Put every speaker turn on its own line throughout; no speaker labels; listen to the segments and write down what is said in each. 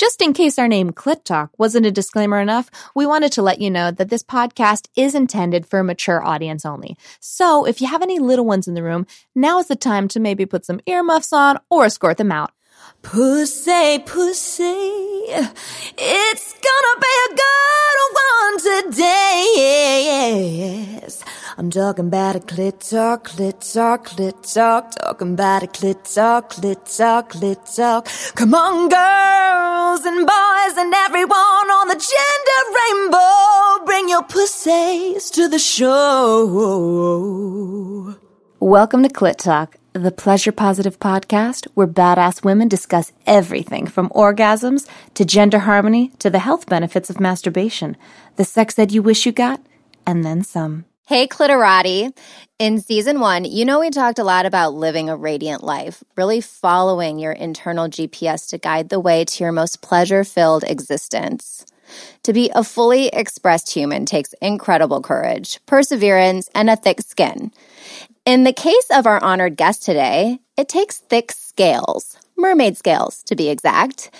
Just in case our name Clit Talk wasn't a disclaimer enough, we wanted to let you know that this podcast is intended for a mature audience only. So if you have any little ones in the room, now is the time to maybe put some earmuffs on or escort them out.
Pussy, pussy, it's gonna be a good one today. Yes. I'm talking about a clit talk, clit talk, clit talk, talking about a clit talk, clit talk, clit talk. Come on, girls and boys and everyone on the gender rainbow, bring your pussies to the show.
Welcome to Clit Talk, the pleasure positive podcast where badass women discuss everything from orgasms to gender harmony to the health benefits of masturbation, the sex ed you wish you got, and then some.
Hey, Clitorati. In season one, you know, we talked a lot about living a radiant life, really following your internal GPS to guide the way to your most pleasure filled existence. To be a fully expressed human takes incredible courage, perseverance, and a thick skin. In the case of our honored guest today, it takes thick scales, mermaid scales to be exact.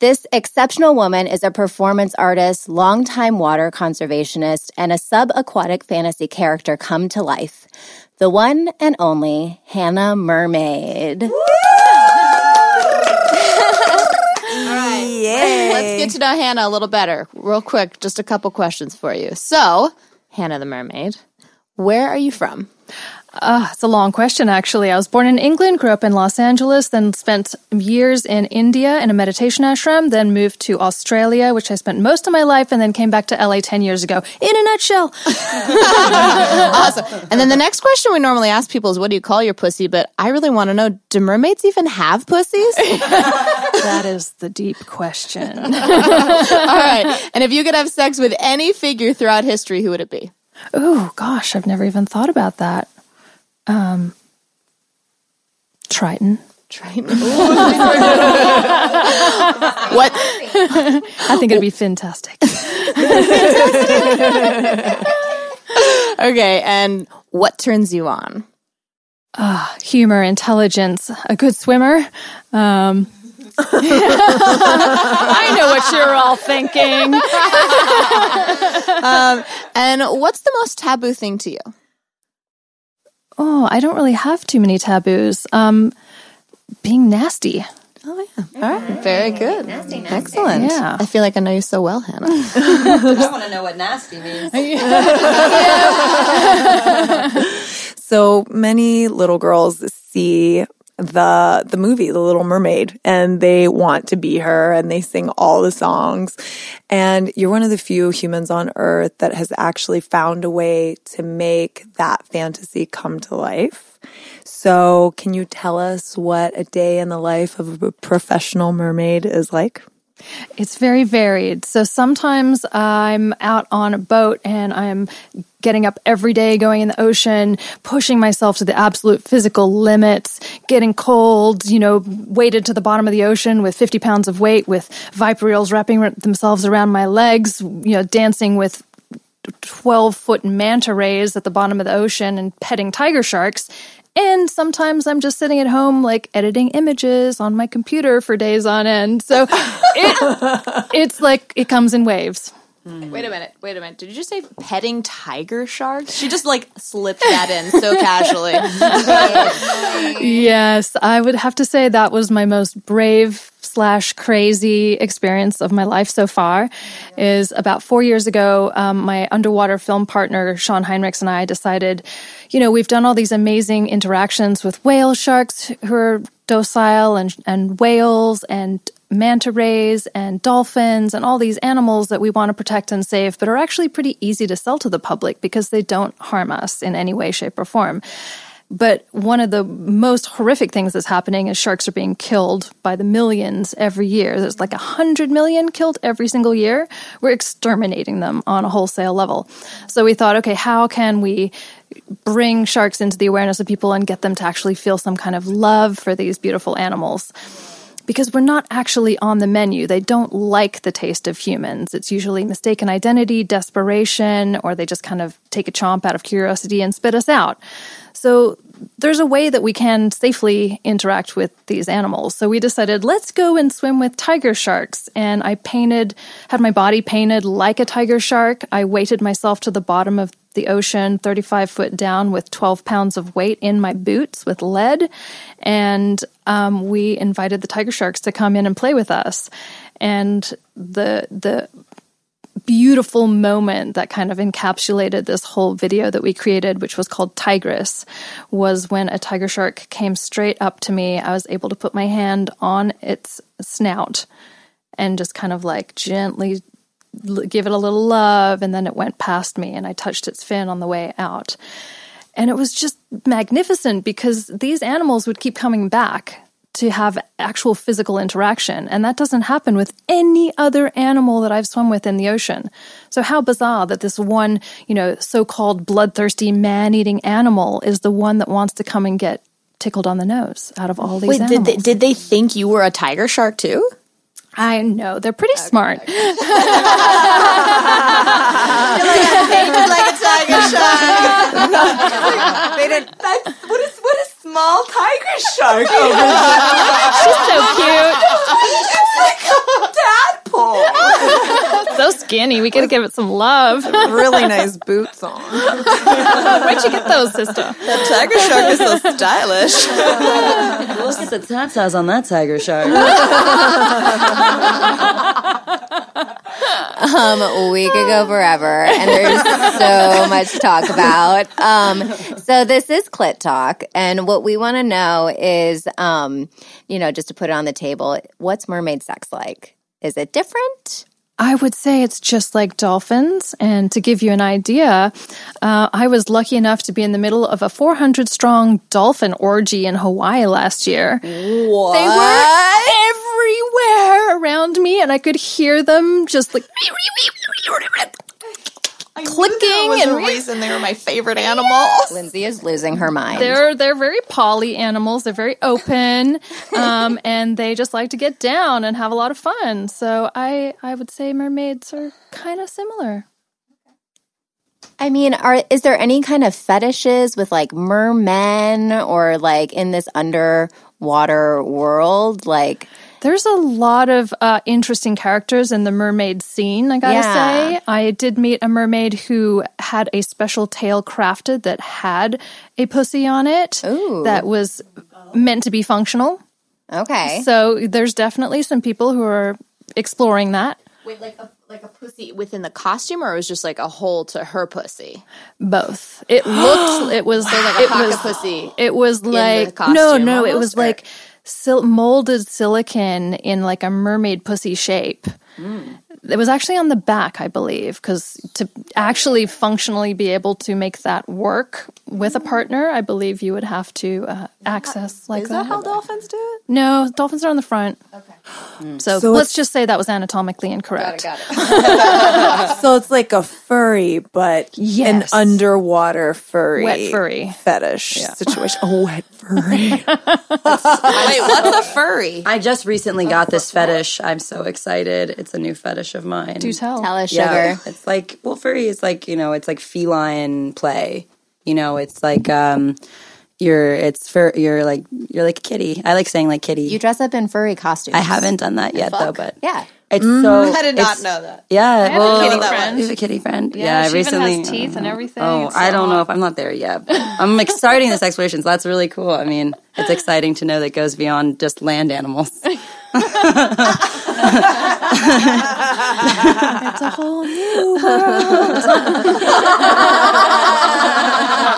This exceptional woman is a performance artist, longtime water conservationist, and a subaquatic fantasy character come to life. The one and only Hannah Mermaid.
All right. Let's get to know Hannah a little better. Real quick, just a couple questions for you. So, Hannah the Mermaid, where are you from?
Uh, it's a long question, actually. I was born in England, grew up in Los Angeles, then spent years in India in a meditation ashram, then moved to Australia, which I spent most of my life, and then came back to LA 10 years ago. In a nutshell.
awesome. And then the next question we normally ask people is, what do you call your pussy? But I really want to know, do mermaids even have pussies?
that is the deep question.
All right. And if you could have sex with any figure throughout history, who would it be?
Oh, gosh, I've never even thought about that. Um, Triton.
Triton. what?
I think it'd be fantastic.
okay, and what turns you on?
Uh, humor, intelligence, a good swimmer. Um, I know what you're all thinking.
um, and what's the most taboo thing to you?
Oh, I don't really have too many taboos. Um, being nasty.
Oh yeah. All right. Very good. Nasty, nasty. Excellent.
Yeah.
I feel like I know you so well, Hannah.
I want to know what nasty means.
so many little girls see the the movie The Little Mermaid and they want to be her and they sing all the songs and you're one of the few humans on earth that has actually found a way to make that fantasy come to life. So, can you tell us what a day in the life of a professional mermaid is like?
It's very varied. So sometimes I'm out on a boat and I'm getting up every day, going in the ocean, pushing myself to the absolute physical limits, getting cold, you know, weighted to the bottom of the ocean with 50 pounds of weight with viper eels wrapping themselves around my legs, you know, dancing with 12 foot manta rays at the bottom of the ocean and petting tiger sharks. And sometimes I'm just sitting at home, like editing images on my computer for days on end. So it, it's like it comes in waves.
Mm. Wait a minute. Wait a minute. Did you just say petting tiger sharks? She just like slipped that in so casually.
yes, I would have to say that was my most brave slash crazy experience of my life so far. Is about four years ago, um, my underwater film partner Shawn Heinrichs and I decided, you know, we've done all these amazing interactions with whale sharks who are docile and and whales and manta rays and dolphins and all these animals that we want to protect and save, but are actually pretty easy to sell to the public because they don't harm us in any way, shape, or form. But one of the most horrific things that's happening is sharks are being killed by the millions every year. There's like a hundred million killed every single year. We're exterminating them on a wholesale level. So we thought, okay, how can we bring sharks into the awareness of people and get them to actually feel some kind of love for these beautiful animals? Because we're not actually on the menu. They don't like the taste of humans. It's usually mistaken identity, desperation, or they just kind of take a chomp out of curiosity and spit us out. So there's a way that we can safely interact with these animals. So we decided, let's go and swim with tiger sharks. And I painted, had my body painted like a tiger shark. I weighted myself to the bottom of the ocean 35 foot down with 12 pounds of weight in my boots with lead. And um, we invited the tiger sharks to come in and play with us. And the, the, beautiful moment that kind of encapsulated this whole video that we created, which was called Tigress, was when a tiger shark came straight up to me. I was able to put my hand on its snout and just kind of like gently give it a little love and then it went past me and I touched its fin on the way out. And it was just magnificent because these animals would keep coming back to have actual physical interaction. And that doesn't happen with any other animal that I've swum with in the ocean. So how bizarre that this one, you know, so-called bloodthirsty man-eating animal is the one that wants to come and get tickled on the nose out of all these
Wait,
animals.
did they, did they think you were a tiger shark too?
I know they're pretty smart.
like a tiger shark.
they didn't. That's, what is what a small tiger shark over there?
She's so cute,
Tadpole.
so skinny. We gotta give it some love.
really nice boots on.
Where'd you get those, sister?
tiger shark is so stylish.
Look at the tatas on that tiger shark.
Um, we could go forever, and there's so much to talk about. Um, so this is Clit Talk, and what we want to know is, um, you know, just to put it on the table, what's mermaid sex like? Is it different?
I would say it's just like dolphins. And to give you an idea, uh, I was lucky enough to be in the middle of a 400 strong dolphin orgy in Hawaii last year.
What?
They were everywhere around me, and I could hear them just like clicking
was
and
the reason they were my favorite animals.
Lindsay is losing her mind.
they're they're very poly animals. They're very open, um, and they just like to get down and have a lot of fun. So I I would say mermaids are kind of similar.
I mean, are is there any kind of fetishes with like mermen or like in this underwater world? Like,
There's a lot of uh, interesting characters in the mermaid scene, I gotta
Yeah.
say. I did meet a mermaid who had a special tail crafted that had a pussy on it
Ooh.
that was meant to be functional.
okay,
So there's definitely some people who are exploring that.
Wait, like a like a pussy within the costume, or it was just like a hole to her pussy?
Both. It looked. It was
like a
it
pocket
was
pussy
It was
the
like
costume
no, no. it was
or-
like sil- molded silicon in like a mermaid pussy shape. Mm. It was actually on the back, I believe, because to actually functionally be able to make that work with a partner, I believe you would have to uh, access like
Is that how dolphins do it?
No, dolphins are on the front. Okay. So,
So
let's just say that was anatomically incorrect. Got it.
So it's like a furry, but
Yes.
an underwater furry,
Wet furry.
fetish situation. Oh, wet furry.
Wait, what's a furry?
I just recently got this fetish. I'm so excited. It's a new fetish of mine.
Do tell.
tell us,
Yeah,
sugar.
it's like well, furry is like you know, it's like feline play. You know, it's like um, you're it's for you're like you're like a kitty. I like saying like kitty.
You dress up in furry costumes.
I haven't done that yet though, but
Yeah.
it's so.
I did not know that.
Yeah,
have a
well,
kitty
you
friend.
have a kitty friend.
Yeah,
Yeah,
she even
recently
has teeth and everything.
Oh,
It's
I don't know if I'm not there yet. I'm like starting this exploration, so that's really cool. I mean, it's exciting to know that it goes beyond just land animals.
It's a whole new world.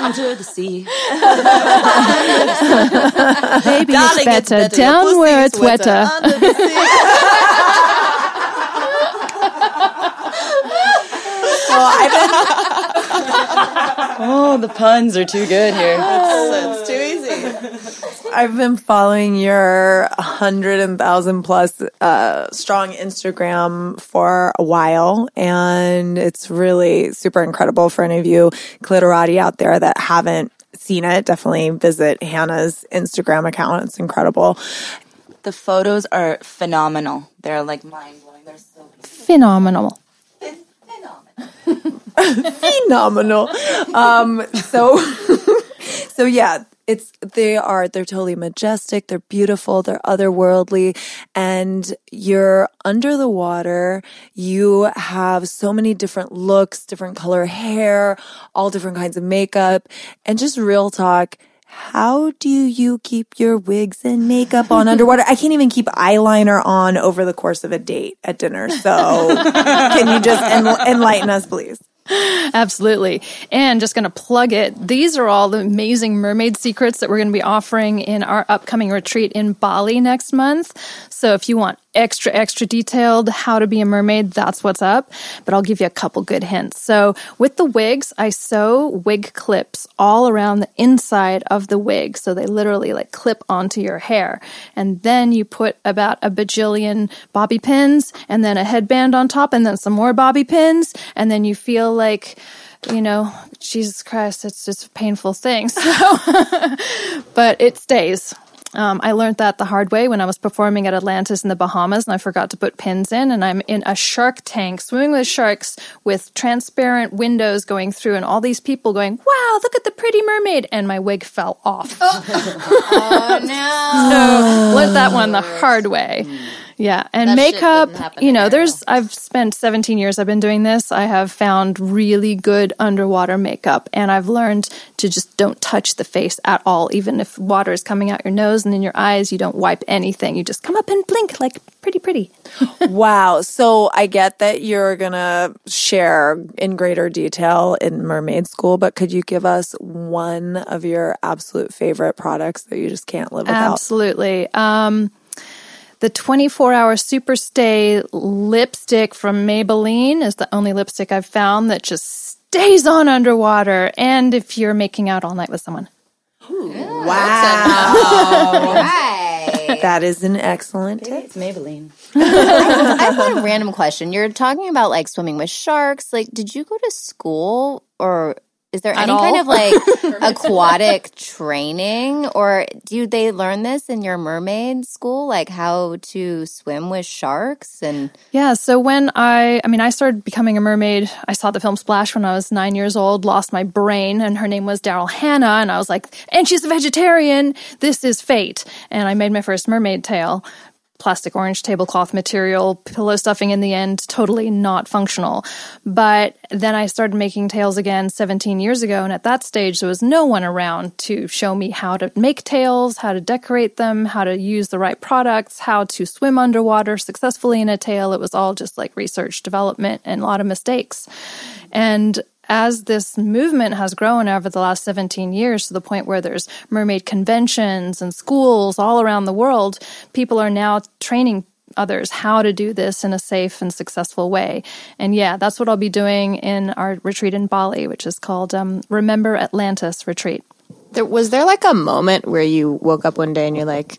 Under the sea.
Baby,
Darling,
it's
it's
better
better. Your
down
pussy
where
is
it's wetter.
Under the sea.
Oh, the puns are too good here.
it's too easy.
I've been following your hundred and thousand plus uh, strong Instagram for a while, and it's really super incredible for any of you clitorati out there that haven't seen it. Definitely visit Hannah's Instagram account; it's incredible.
The photos are phenomenal. They're like mind blowing. They're so
Phenomenal.
phenomenal. Um, so, so yeah, it's they are they're totally majestic. They're beautiful. They're otherworldly, and you're under the water. You have so many different looks, different color hair, all different kinds of makeup, and just real talk. How do you keep your wigs and makeup on underwater? I can't even keep eyeliner on over the course of a date at dinner. So, can you just en- enlighten us, please?
Absolutely. And just going to plug it. These are all the amazing mermaid secrets that we're going to be offering in our upcoming retreat in Bali next month. So if you want extra, extra detailed how to be a mermaid, that's what's up. But I'll give you a couple good hints. So with the wigs, I sew wig clips all around the inside of the wig. So they literally like clip onto your hair. And then you put about a bajillion bobby pins and then a headband on top and then some more bobby pins. And then you feel like, you know, Jesus Christ, it's just a painful thing. So, but it stays. Um, I learned that the hard way when I was performing at Atlantis in the Bahamas and I forgot to put pins in. And I'm in a shark tank swimming with sharks with transparent windows going through and all these people going, wow, look at the pretty mermaid. And my wig fell off.
Oh no!
so learned that one the hard way. Yeah, and
That
makeup, you know,
Ariel.
there's I've spent 17 years I've been doing this. I have found really good underwater makeup and I've learned to just don't touch the face at all even if water is coming out your nose and in your eyes, you don't wipe anything. You just come up and blink like pretty pretty.
Wow. So I get that you're going to share in greater detail in mermaid school, but could you give us one of your absolute favorite products that you just can't live without?
Absolutely. Um, the 24 hour super stay lipstick from Maybelline is the only lipstick I've found that just stays on underwater. And if you're making out all night with someone.
Right.
That is an excellent tip.
It's Maybelline.
I have a random question. You're talking about like swimming with sharks. Like, did you go to school or is there any kind of like aquatic training or do they learn this in your mermaid school? Like how to swim with sharks and
Yeah, so when I, I mean, I started becoming a mermaid. I saw the film Splash when I was nine years old, lost my brain, and her name was Daryl Hannah. And I was like, and she's a vegetarian. This is fate. And I made my first mermaid tail. Plastic orange tablecloth material, pillow stuffing in the end, totally not functional. But then I started making tails again 17 years ago. And at that stage, there was no one around to show me how to make tails, how to decorate them, how to use the right products, how to swim underwater successfully in a tail. It was all just like research development and a lot of mistakes. And as this movement has grown over the last 17 years to the point where there's mermaid conventions and schools all around the world, people are now training others how to do this in a safe and successful way. And yeah, that's what I'll be doing in our retreat in Bali, which is called um, Remember Atlantis Retreat.
There, was there like a moment where you woke up one day and you're like,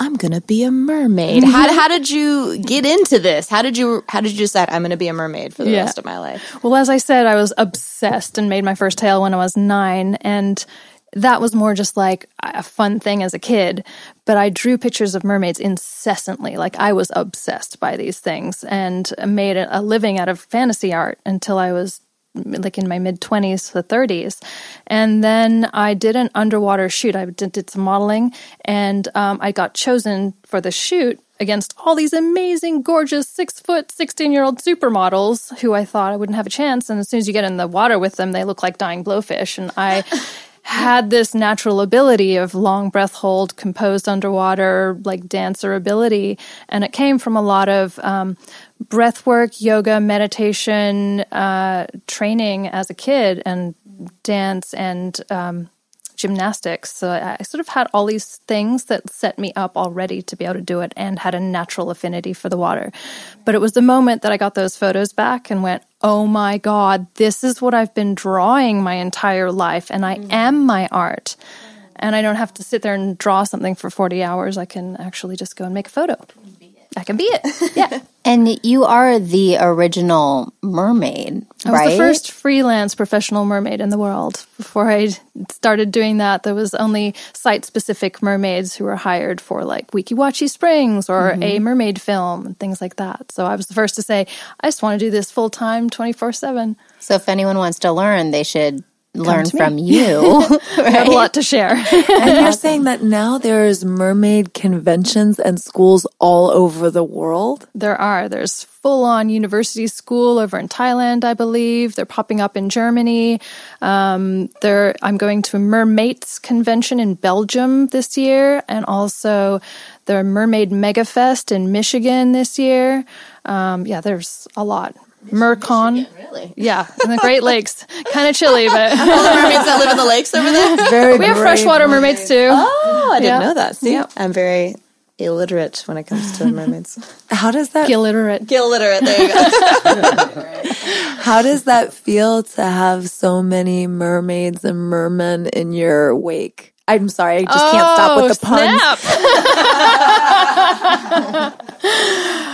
I'm gonna be a mermaid. Mm-hmm. How, how did you get into this? How did you how did you decide I'm gonna be a mermaid for the
Yeah.
rest of my life?
Well, as I said, I was obsessed and made my first tail when I was nine. And that was more just like a fun thing as a kid. But I drew pictures of mermaids incessantly. Like I was obsessed by these things and made a living out of fantasy art until I was like in my mid 20s to 30s. And then I did an underwater shoot. I did, did some modeling and um, I got chosen for the shoot against all these amazing, gorgeous six foot, 16 year old supermodels who I thought I wouldn't have a chance. And as soon as you get in the water with them, they look like dying blowfish. And I had this natural ability of long breath hold, composed underwater, like dancer ability. And it came from a lot of um, breath work, yoga, meditation, uh, training as a kid, and dance and um, gymnastics. So I, I sort of had all these things that set me up already to be able to do it and had a natural affinity for the water. But it was the moment that I got those photos back and went, oh my God, this is what I've been drawing my entire life, and I mm. am my art. And I don't have to sit there and draw something for 40 hours. I can actually just go and make a photo. That can be it. Yeah.
And you are the original mermaid,
I was
right?
the first freelance professional mermaid in the world. Before I started doing that, there was only site-specific mermaids who were hired for like Weeki Wachee Springs or
Mm-hmm.
a mermaid film and things like that. So I was the first to say, I just want to do this full time, twenty four seven.
So if anyone wants to learn, they should learn from you.
I have a lot to share.
And you're saying that now there's mermaid conventions and schools all over the world?
There are. There's full on university school over in Thailand, I believe. They're popping up in Germany. Um, there, I'm going to a Mermaids convention in Belgium this year, and also the Mermaid Mega Fest in Michigan this year. Um, yeah, there's a lot. Mercon.
really?
Yeah, in the Great Lakes. kind of chilly, but
mermaids that live in the lakes over there.
Very
we have freshwater mermaids too.
Oh, I didn't
Yeah.
know that. See,
Yeah.
I'm very illiterate when it comes to mermaids.
How does that
Illiterate.
illiterate. There you go.
how does that feel to have so many mermaids and mermen in your wake? I'm sorry, I just can't stop with the puns.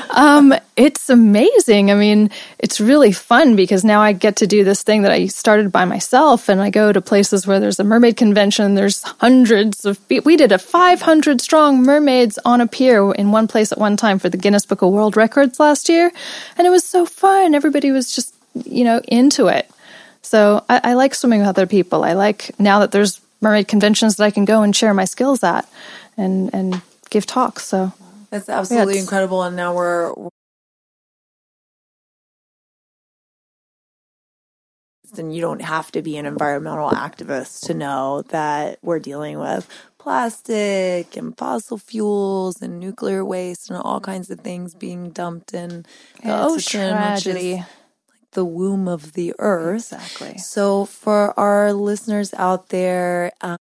Oh, um, it's amazing. I mean, it's really fun because now I get to do this thing that I started by myself, and I go to places where there's a mermaid convention. There's hundreds of. We did a 500 strong mermaids on a pier in one place at one time for the Guinness Book of World Records last year, and it was so fun. Everybody was just, you know, into it. So I, I like swimming with other people. I like now that there's mermaid conventions that I can go and share my skills at, and and give talks. So
That's absolutely
it's-
incredible. And now we're and you don't have to be an environmental activist to know that we're dealing with plastic and fossil fuels and nuclear waste and all kinds of things being dumped in the
Yeah, it's a
ocean,
tragedy.
which is the womb of the earth.
Exactly.
So, for our listeners out there, um,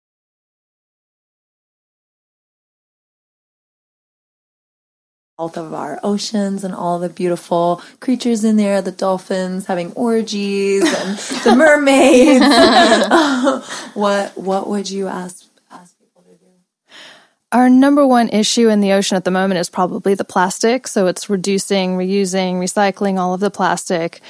health of our oceans and all the beautiful creatures in there, the dolphins having orgies and the mermaids. what what would you ask ask people to do?
Our number one issue in the ocean at the moment is probably the plastic. So it's reducing, reusing, recycling all of the plastic.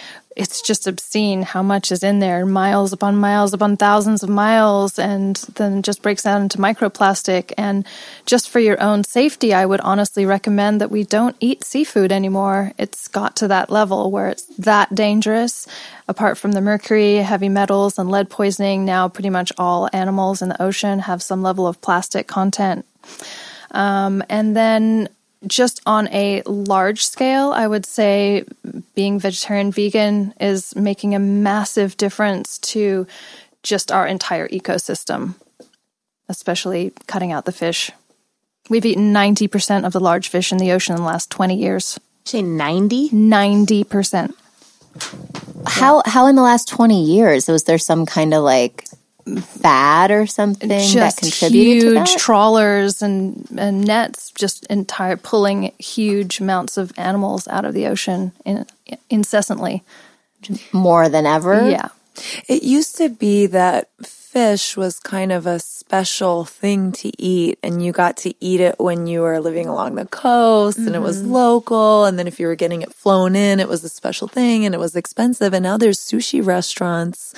It's just obscene how much is in there, miles upon miles upon thousands of miles, and then just breaks down into microplastic. And just for your own safety, I would honestly recommend that we don't eat seafood anymore. It's got to that level where it's that dangerous. Apart from the mercury, heavy metals, and lead poisoning, now pretty much all animals in the ocean have some level of plastic content. Um, and then just on a large scale, I would say being vegetarian vegan is making a massive difference to just our entire ecosystem, especially cutting out the fish. We've eaten 90% of the large fish in the ocean in the last 20 years.
Say 90?
90%.
How how in the last twenty years was there some kind of like fad or something that contributed
huge
to that?
trawlers and, and nets just entire pulling huge amounts of animals out of the ocean in, incessantly.
More than ever.
Yeah.
It used to be that fish was kind of a special thing to eat, and you got to eat it when you were living along the coast and it was mm-hmm. local. And then if you were getting it flown in, it was a special thing and it was expensive. And now there's sushi restaurants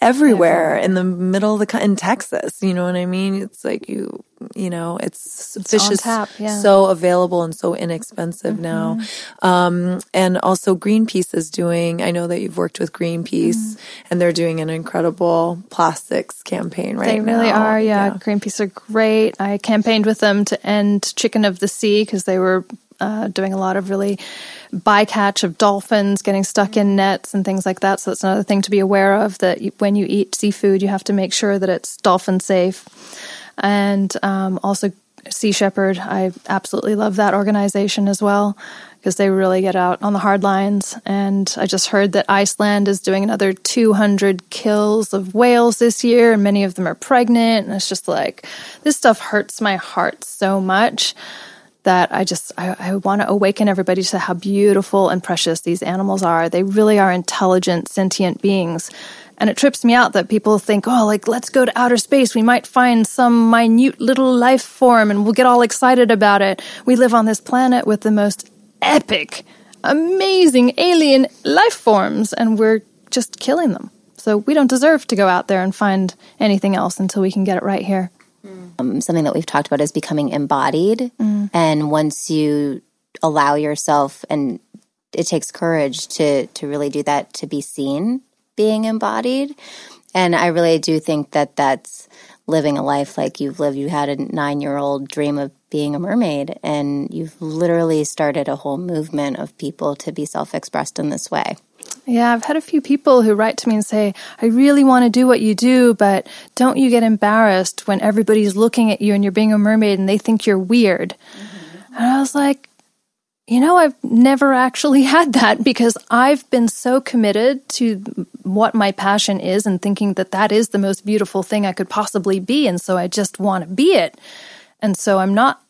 everywhere in the middle of the in Texas. You know what I mean? It's like you, you know, it's, fish is
tap, yeah.
so available and so inexpensive now. Um, and also Greenpeace is doing, I know that you've worked with Greenpeace and they're doing an incredible plastics campaign right
They really
now.
are. Yeah. Greenpeace are great. I campaigned with them to end chicken of the sea because they were uh, doing a lot of really bycatch of dolphins getting stuck in nets and things like that. So that's another thing to be aware of that when you eat seafood, you have to make sure that it's dolphin safe. And um, also Sea Shepherd, I absolutely love that organization as well because they really get out on the hard lines. And I just heard that Iceland is doing another 200 kills of whales this year, and many of them are pregnant. And it's just like, this stuff hurts my heart so much that I just I, I want to awaken everybody to how beautiful and precious these animals are. They really are intelligent, sentient beings. And it trips me out that people think, oh, like, let's go to outer space. We might find some minute little life form and we'll get all excited about it. We live on this planet with the most epic, amazing alien life forms, and we're just killing them. So we don't deserve to go out there and find anything else until we can get it right here.
Um, something that we've talked about is becoming embodied. And once you allow yourself, and it takes courage to to really do that, to be seen being embodied. And I really do think that that's living a life like you've lived. You had a nine year old dream of being a mermaid, and you've literally started a whole movement of people to be self expressed in this way.
Yeah, I've had a few people who write to me and say, I really want to do what you do, but don't you get embarrassed when everybody's looking at you and you're being a mermaid and they think you're weird? Mm-hmm. And I was like, you know, I've never actually had that because I've been so committed to what my passion is and thinking that that is the most beautiful thing I could possibly be. And so I just want to be it. And so I'm not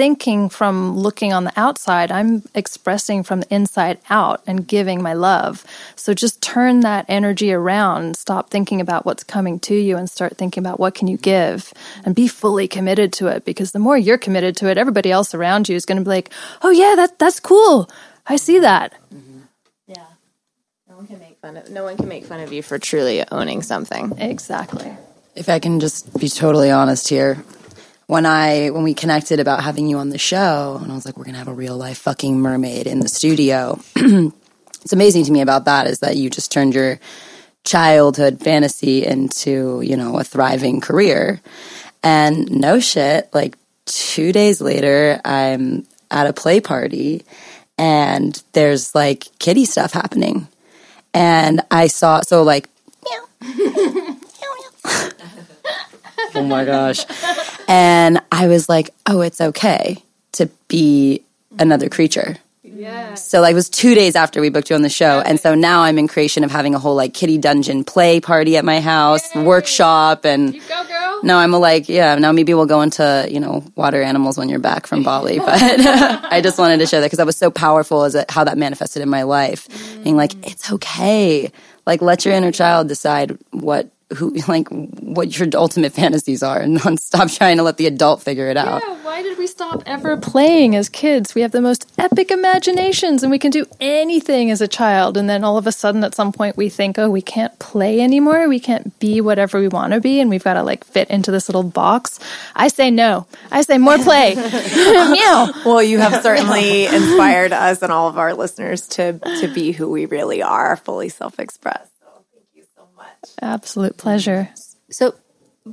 thinking from looking on the outside, I'm expressing from the inside out and giving my love. So just turn that energy around, stop thinking about what's coming to you and start thinking about what can you give and be fully committed to it because the more you're committed to it, everybody else around you is going to be like, "Oh yeah, that that's cool. I see that." Mm-hmm. Yeah.
No one can make fun of no one can make fun of you for truly owning something.
Exactly.
If I can just be totally honest here, when I when we connected about having you on the show, and I was like, we're gonna have a real life fucking mermaid in the studio. it's amazing to me about that is that you just turned your childhood fantasy into you know a thriving career, and no shit, like two days later, I'm at a play party, and there's like kitty stuff happening, and I saw so like. oh my gosh. And I was like, oh, it's okay to be another creature. Yeah. So like it was two days after we booked you on the show. And so now I'm in creation of having a whole like kitty dungeon play party at my house, workshop and
Go girl.
now I'm a like, yeah, now maybe we'll go into, you know, water animals when you're back from Bali. But I just wanted to share that because that was so powerful as a, how that manifested in my life. Being like, it's okay. Like let your inner child decide what who like what your ultimate fantasies are and not stop trying to let the adult figure it out.
Yeah, why did we stop ever playing as kids? We have the most epic imaginations and we can do anything as a child. And then all of a sudden, at some point, we think, oh, we can't play anymore. We can't be whatever we want to be. And we've got to like fit into this little box. I say no. I say more play. Meow.
Well, you have certainly inspired us and all of our listeners to to be who we really are, fully self-expressed. So thank you so much.
Absolute pleasure.
So,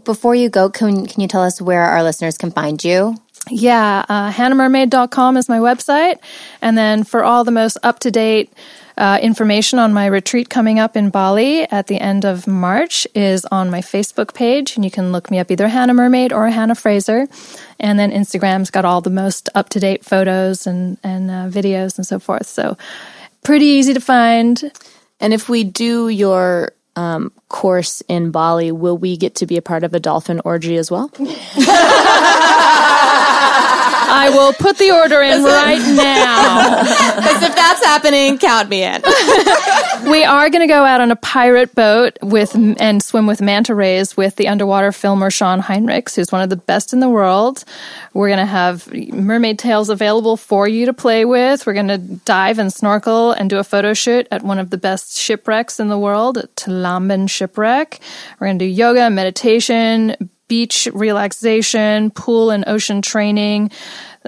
before you go, can, can you tell us where our listeners can find you?
Yeah, uh, hannahmermaid.com is my website. And then for all the most up to date uh, information on my retreat coming up in Bali at the end of March is on my Facebook page. And you can look me up either Hannah Mermaid or Hannah Fraser. And then Instagram's got all the most up to date photos and, and uh, videos and so forth. So pretty easy to find.
And if we do your um, course in Bali, will we get to be a part of a dolphin orgy as well?
I will put the order in right now.
Because if that's happening, count me in.
We are going to go out on a pirate boat with and swim with manta rays with the underwater filmer Shawn Heinrichs, who's one of the best in the world. We're going to have mermaid tails available for you to play with. We're going to dive and snorkel and do a photo shoot at one of the best shipwrecks in the world, at Tulamben Shipwreck. We're going to do yoga, meditation, beach relaxation, pool and ocean training,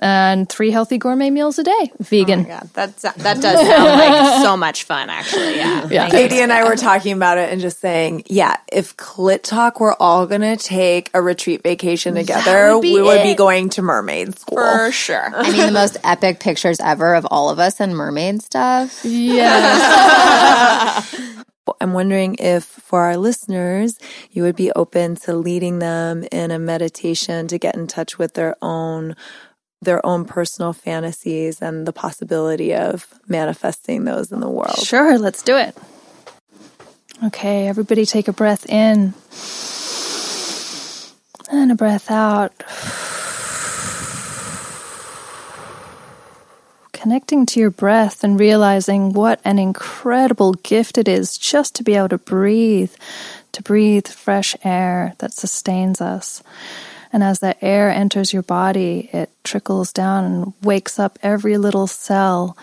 and three healthy gourmet meals a day, vegan.
Oh yeah, that's, that does sound like so much fun, actually. Yeah.
Yeah.
Katie and I were talking about it and just saying, yeah, if Clit Talk were all going to take a retreat vacation together,
would
we would be going to mermaid school.
For sure.
I mean, the most epic pictures ever of all of us and mermaid stuff.
Yeah.
I'm wondering if for our listeners, you would be open to leading them in a meditation to get in touch with their own their own personal fantasies and the possibility of manifesting those in the world.
Sure, let's do it. Okay, everybody take a breath in and a breath out. connecting to your breath and realizing what an incredible gift it is just to be able to breathe, to breathe fresh air that sustains us. And as that air enters your body, it trickles down and wakes up every little cell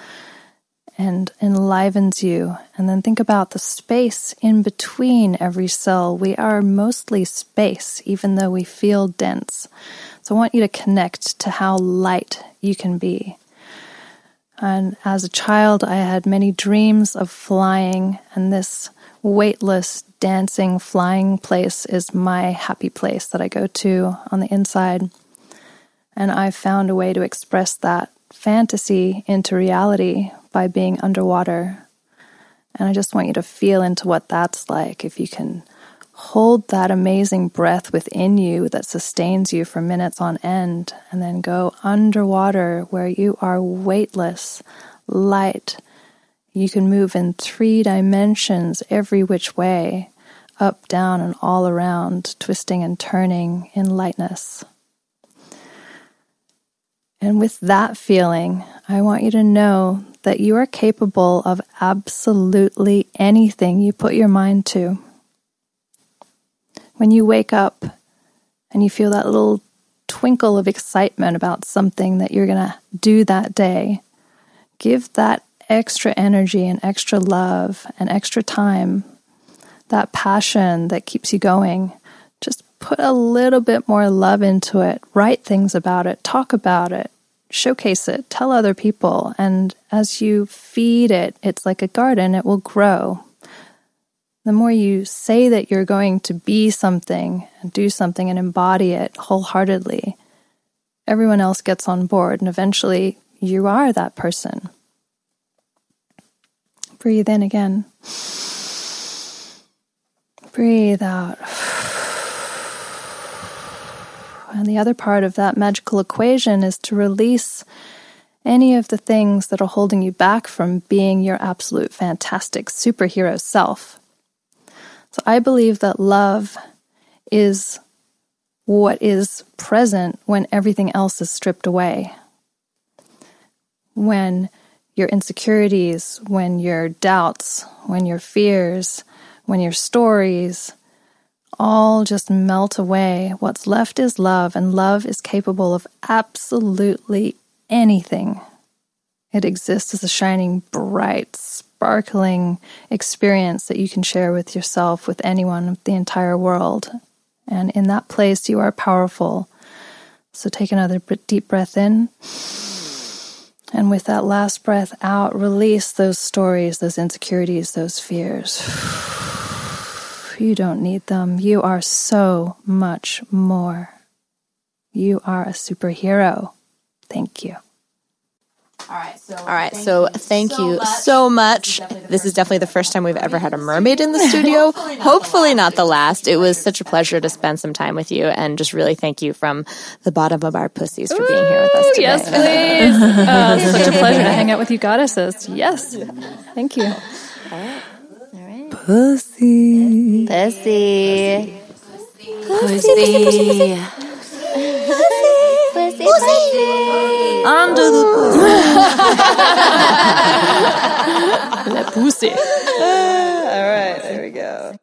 and enlivens you. And then think about the space in between every cell. We are mostly space, even though we feel dense. So I want you to connect to how light you can be. And as a child, I had many dreams of flying, and this weightless, dancing, flying place is my happy place that I go to on the inside. And I've found a way to express that fantasy into reality by being underwater. And I just want you to feel into what that's like. If you can hold that amazing breath within you that sustains you for minutes on end, and then go underwater where you are weightless, light. You can move in three dimensions every which way up, down, and all around, twisting and turning in lightness. And with that feeling, I want you to know that you are capable of absolutely anything you put your mind to. When you wake up and you feel that little twinkle of excitement about something that you're going to do that day, give that extra energy and extra love and extra time, that passion that keeps you going. Just put a little bit more love into it, write things about it, talk about it, showcase it, tell other people. And as you feed it, it's like a garden, it will grow. The more you say that you're going to be something and do something and embody it wholeheartedly, everyone else gets on board, and eventually you are that person. Breathe in again. Breathe out. And the other part of that magical equation is to release any of the things that are holding you back from being your absolute fantastic superhero self. So I believe that love is what is present when everything else is stripped away. When your insecurities, when your doubts, when your fears, when your stories, all just melt away. What's left is love, and love is capable of absolutely anything. It exists as a shining, bright, sparkling experience that you can share with yourself, with anyone, with the entire world. And in that place, you are powerful. So take another deep breath in. And with that last breath out, release those stories, those insecurities, those fears. You don't need them. You are so much more. You are a superhero. Thank you.
All right, so all right, so thank you so much. This is definitely the first time we've ever had a mermaid in the studio. Hopefully not the last. It was such a pleasure to spend some time with you, and just really thank you from the bottom of our pussies for being here with us today.
Yes, please. uh, such a pleasure to hang out with you, goddesses. Yes, thank you. Pussy.
Pussy.
Pussy.
Pussy.
Pussy, pussy.
Under the pussy.
Le pussy.
All right, there we go.